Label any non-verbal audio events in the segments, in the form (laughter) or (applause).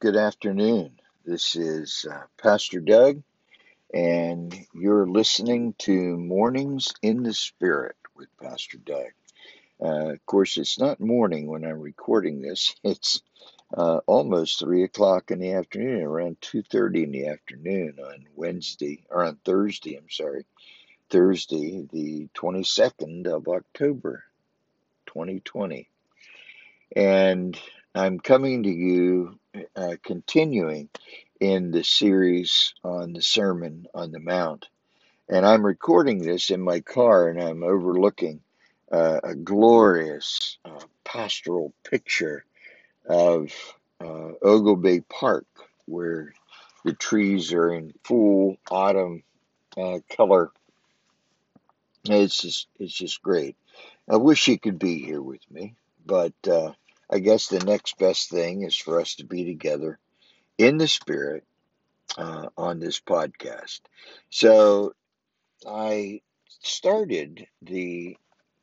Good afternoon. This is uh, Pastor Doug, and you're listening to Mornings in the Spirit with Pastor Doug. Uh, of course, it's not morning when I'm recording this. (laughs) It's uh, almost three o'clock in the afternoon, around two thirty in the afternoon on Wednesday or on Thursday. I'm sorry, Thursday, the 22nd of October, 2020, and I'm coming to you uh, continuing in the series on the Sermon on the Mount. And I'm recording this in my car and I'm overlooking uh, a glorious uh, pastoral picture of uh, Oglebay Park where the trees are in full autumn uh, color. It's just, it's just great. I wish you could be here with me, but uh, I guess the next best thing is for us to be together in the Spirit uh, on this podcast. So I started the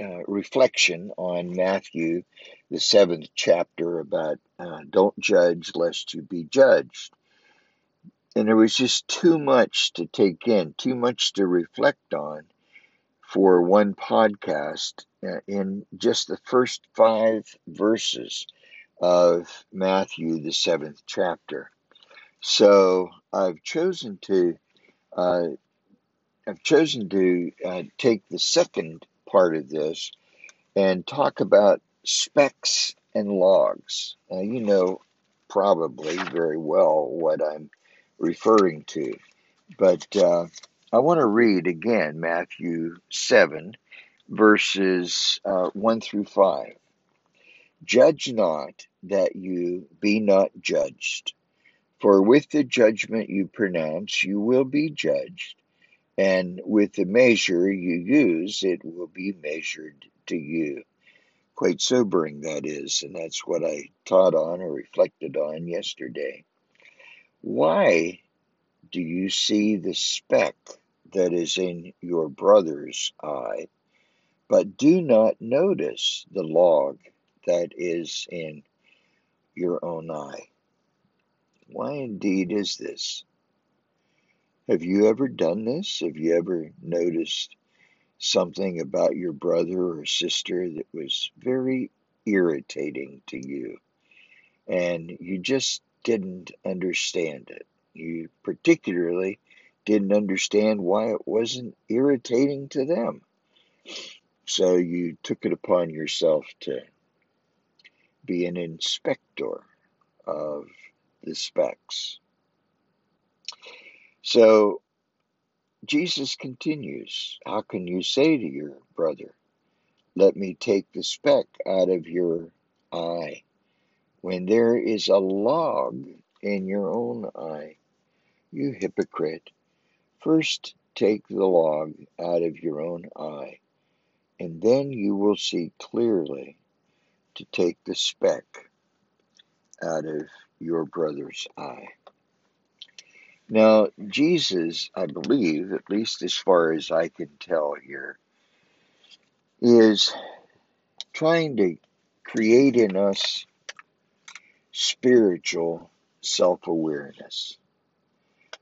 uh, reflection on Matthew, the seventh chapter, about uh, don't judge lest you be judged. And there was just too much to take in, too much to reflect on for one podcast in just the first five verses of Matthew, the seventh chapter. So I've chosen to uh, I've chosen to uh, take the second part of this and talk about specks and logs. Uh, you know probably very well what I'm referring to, but uh, I want to read again Matthew 7, verses uh, 1 through 5. Judge not that you be not judged. For with the judgment you pronounce, you will be judged, and with the measure you use, it will be measured to you. Quite sobering, that is, and that's what I taught on or reflected on yesterday. Why do you see the speck that is in your brother's eye, but do not notice the log that is in your own eye. Why indeed is this? Have you ever done this? Have you ever noticed something about your brother or sister that was very irritating to you and you just didn't understand it? You particularly didn't understand why it wasn't irritating to them. So you took it upon yourself to be an inspector of the specks. So Jesus continues How can you say to your brother, Let me take the speck out of your eye, when there is a log in your own eye? You hypocrite. First take the log out of your own eye, and then you will see clearly to take the speck out of your brother's eye. Now, Jesus, I believe, at least as far as I can tell here, is trying to create in us spiritual self awareness.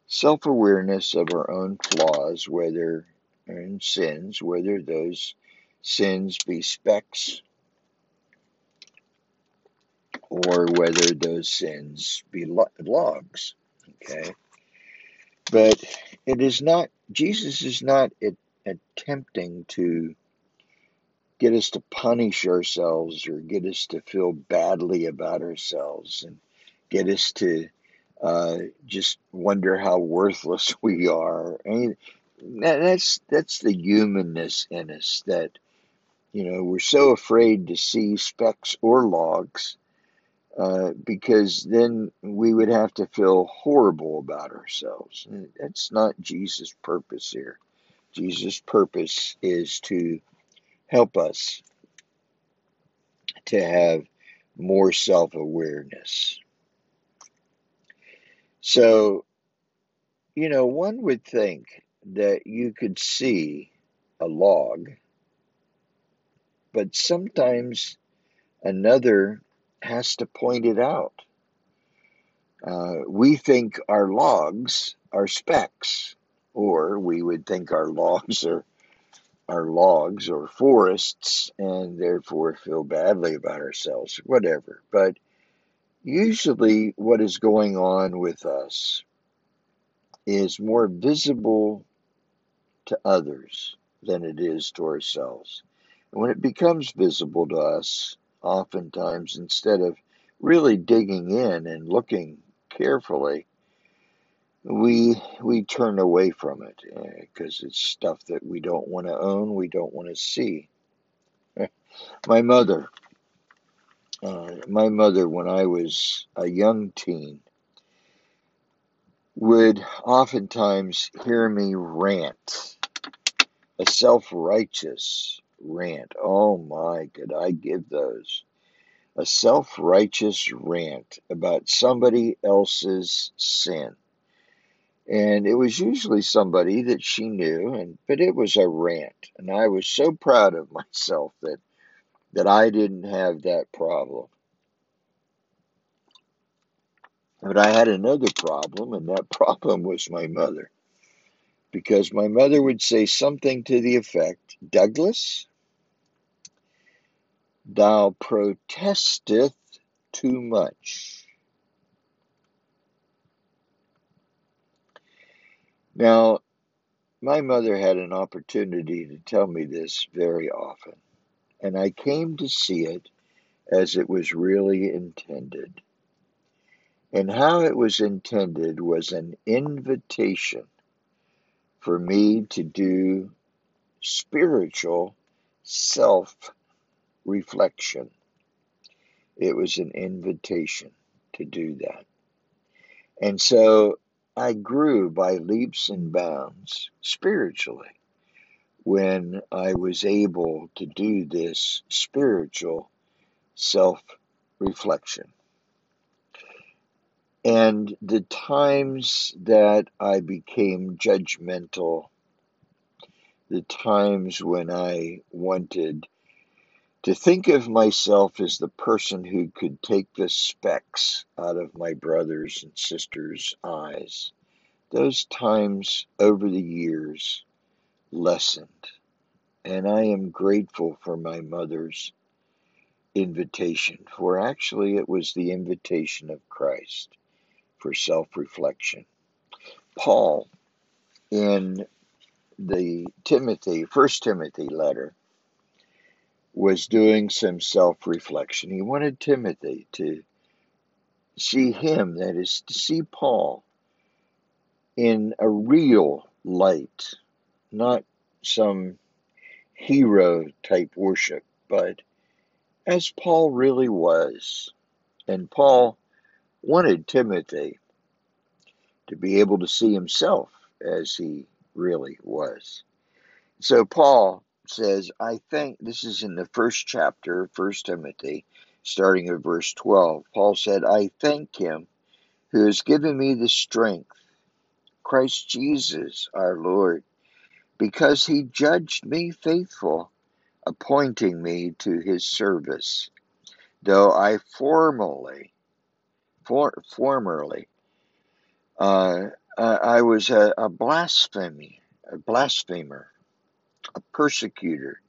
Self awareness of our own flaws, whether in sins, whether those sins be specks or whether those sins be logs. Okay? But it is not, Jesus is not attempting to get us to punish ourselves or get us to feel badly about ourselves and get us to uh, just wonder how worthless (laughs) we are. I mean, that's that's the humanness in us that you know we're so afraid to see specks or logs uh, because then we would have to feel horrible about ourselves. That's not Jesus' purpose here. Jesus' purpose is to help us to have more self awareness. So, you know, one would think that you could see a log, but sometimes another has to point it out. Uh, we think our logs are specks, or we would think our logs are our logs or forests, and therefore feel badly about ourselves, whatever. But usually, what is going on with us is more visible to others than it is to ourselves. When it becomes visible to us, oftentimes instead of really digging in and looking carefully, we we turn away from it because uh, it's stuff that we don't want to own, we don't want to see. (laughs) my mother, uh, my mother, when I was a young teen, would oftentimes hear me rant, a self-righteous rant. Oh my, could I give those? A self-righteous rant about somebody else's sin and it was usually somebody that she knew and but it was a rant and i was so proud of (laughs) myself that that i didn't have that problem but i had another problem and that (laughs) problem was my mother because my mother would say something to the effect douglas thou protesteth too much now My mother had an opportunity to tell me this very often, and I came to see it as it was really intended. And how it was intended was an invitation for me to do spiritual self reflection. It was an invitation to do that. And so I grew by leaps and bounds spiritually when I was able to do this spiritual self reflection. And the times that I became judgmental, the times when I wanted to think of myself as the person who could take the specks out of my brothers and sisters' eyes. Those times over the years lessened, and I am grateful for my mother's invitation, for actually it was the invitation of Christ for self reflection. Paul, in the Timothy, First Timothy letter, was doing some self reflection. He wanted Timothy to see him, that is, to see Paul in a real light, not some hero type worship, but as Paul really was. And Paul wanted Timothy to be able to see himself as he really was. So Paul says, I think this is in the first chapter, of First Timothy, starting at verse 12. Paul said, I thank him who has given me the strength, Christ Jesus our Lord, because he judged me faithful, appointing me to his service, though I formerly, for, formerly, uh, I was a, a blasphemy, a blasphemer a persecutor,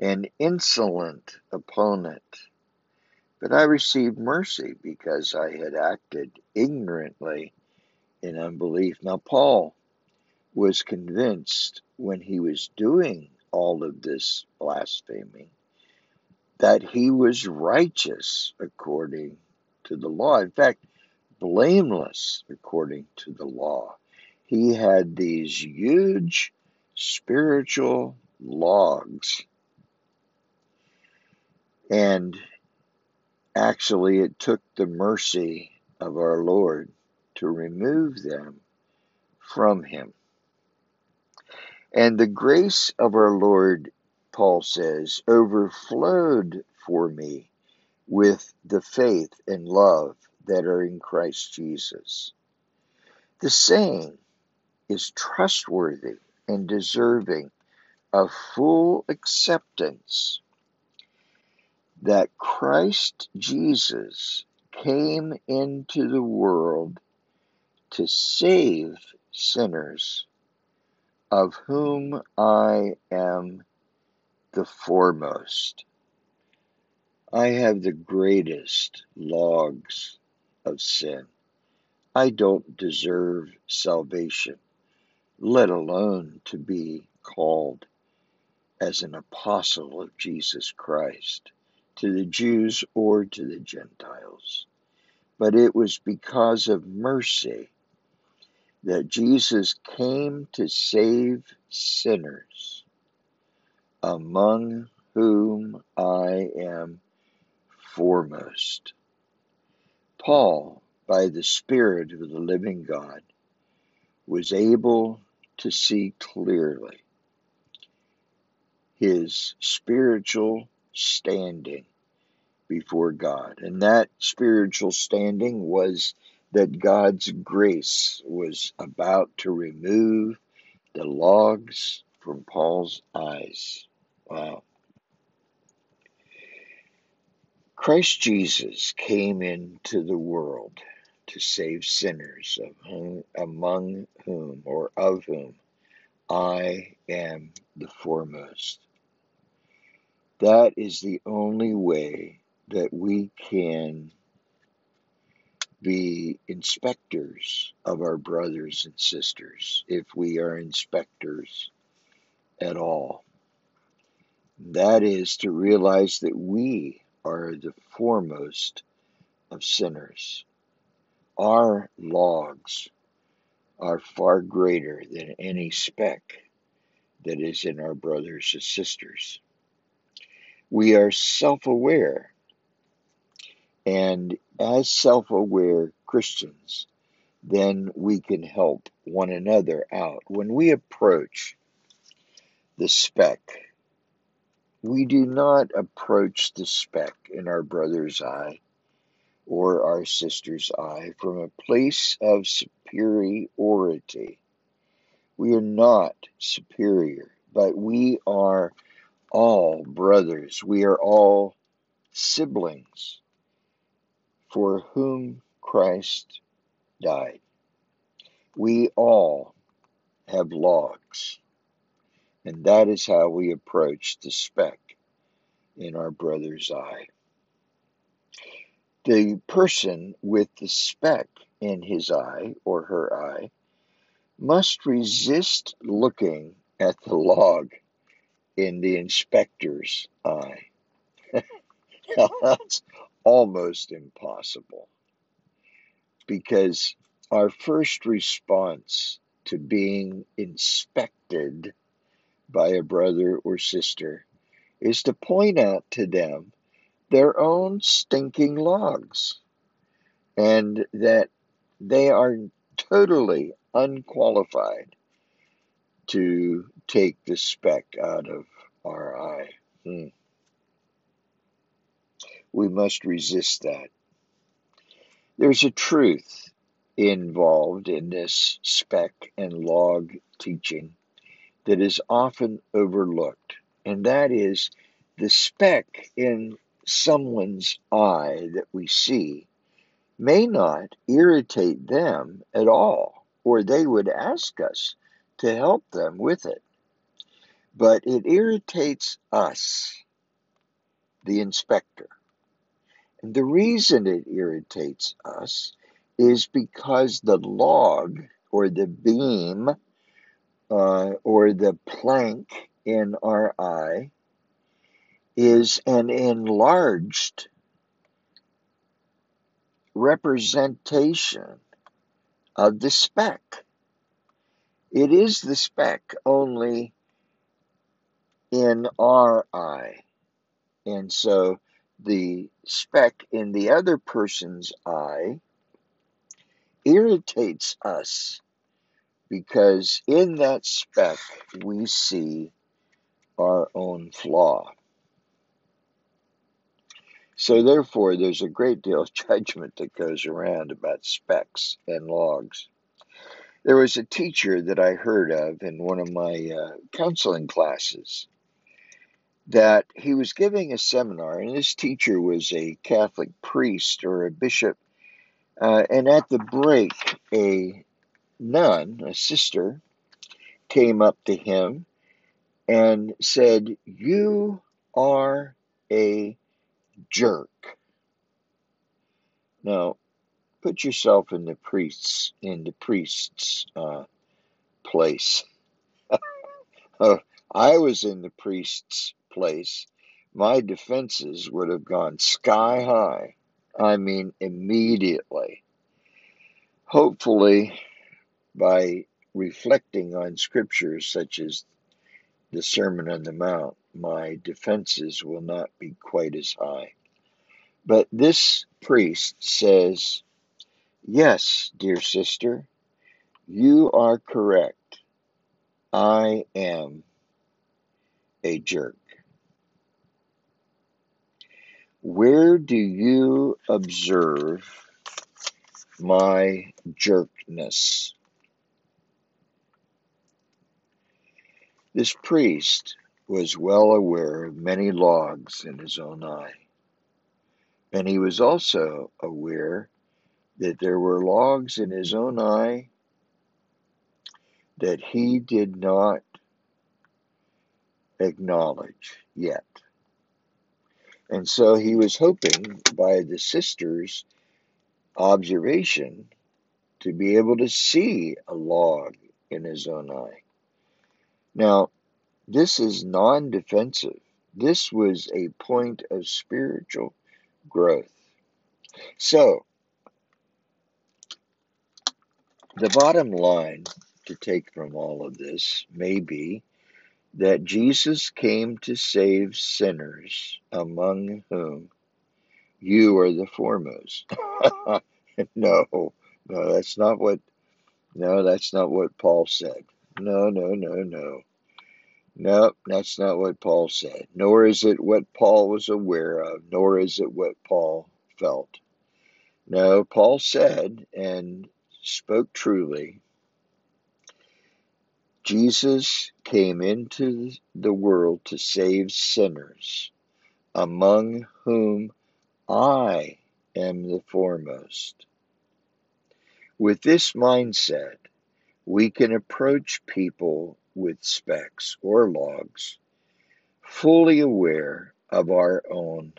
an insolent opponent. But I received mercy because I had acted ignorantly in unbelief. Now, Paul was convinced when he was doing all of this blaspheming that he was righteous according to the law. In fact, blameless according to the law. He had these huge spiritual logs. And actually, it took the mercy of our Lord to remove them from him. And the grace of our Lord, Paul says, overflowed for me with the faith and love that are in Christ Jesus. The saying is trustworthy and deserving of full acceptance that Christ Jesus came into the world to save sinners, of whom I am the foremost. I have the greatest logs of sin. I don't deserve salvation, let alone to be called as an apostle of Jesus Christ to the Jews or to the Gentiles. But it was because of mercy that Jesus came to save sinners, among whom I am foremost. Paul, by the Spirit of the living God, was able to see clearly his spiritual standing before God. And that spiritual standing was that God's grace was about to remove the logs from Paul's eyes. Wow. Christ Jesus came into the world to save sinners, among whom or of whom I am the foremost. That is the only way that we can be inspectors of our brothers and sisters, if we are inspectors at all. That is to realize that we are the foremost of sinners. Our logs are far greater than any speck that is in our brothers and sisters. We are self aware, and as self aware Christians, then we can help one another out. When we approach the speck, we do not approach the speck in our brother's eye or our sister's eye from a place of superiority. We are not superior, but we are all brothers. We are all siblings for whom Christ died. We all have logs, and that is how we approach the speck in our brother's eye. The person with the speck in his eye or her eye must resist looking at the log in the inspector's eye. (laughs) That's almost impossible because our first response to being inspected by a brother or sister is to point out to them their own stinking logs and that they are totally unqualified to take the speck out of our eye. Hmm. We must resist that. There's a truth involved in this speck and log teaching that is often overlooked, and that is the speck in someone's eye that we see may not irritate them at all, or they would ask us to help them with it. But it irritates us, the inspector. And the reason it irritates us is because the log or the beam uh, or the plank in our eye is an enlarged representation of the speck. It is the speck only in our eye. And so the speck in the other person's eye irritates us because in that speck we see our own flaw. So, therefore, there's a great deal of (laughs) judgment that goes around about specks and logs. There was a teacher that I heard of in one of my uh, counseling classes, that he was giving a seminar, and this teacher was a Catholic priest or a bishop. Uh, and at the break, a nun, a sister, came up to him and said, You are a jerk. Now, put yourself in the priest's in the priest's uh, place. (laughs) Uh, I was in the priest's place. My defenses would have gone sky high. I mean, immediately. Hopefully, by reflecting on scriptures such as the Sermon on the Mount, my defenses will not be quite as high. But this priest says, Yes, dear sister, you are correct. I am a jerk. Where do you observe my jerkness? This priest was well aware of many logs in his own eye, and he was also aware that there were logs in his own eye that he did not acknowledge yet. And so he was hoping by the sister's observation to be able to see a log in his own eye. Now, this is non defensive. This was a point of spiritual growth. So, the bottom line to take from all of this may be that Jesus came to save sinners, among whom you are the foremost. (laughs) no, no, that's not what. No, that's not what Paul said. No, no, no, no. No, that's not what Paul said. Nor is it what Paul was aware of, nor is it what Paul felt. No, Paul said and spoke truly Jesus came into the world to save sinners, among whom I am the foremost. With this mindset, we can approach people with specks or logs, fully aware of our own,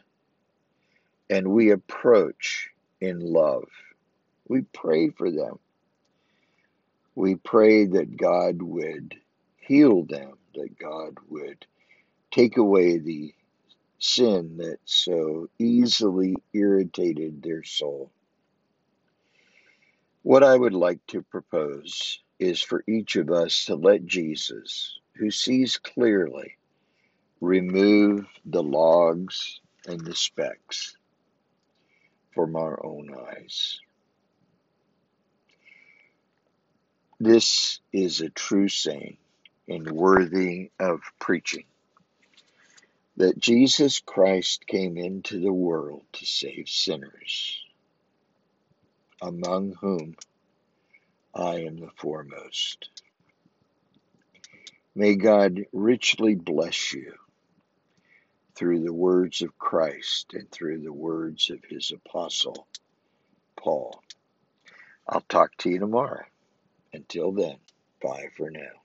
and we approach in love. We pray for them we pray that God would heal them, that God would take away the sin that so easily irritated their soul. What I would like to propose is for each of us to let Jesus, who sees clearly, remove the logs and the specks from our own eyes. This is a true saying and worthy of preaching that Jesus Christ came into the world to save sinners, among whom I am the foremost. May God richly bless you through the words of Christ and through the words of his apostle, Paul. I'll talk to you tomorrow. Until then, bye for now.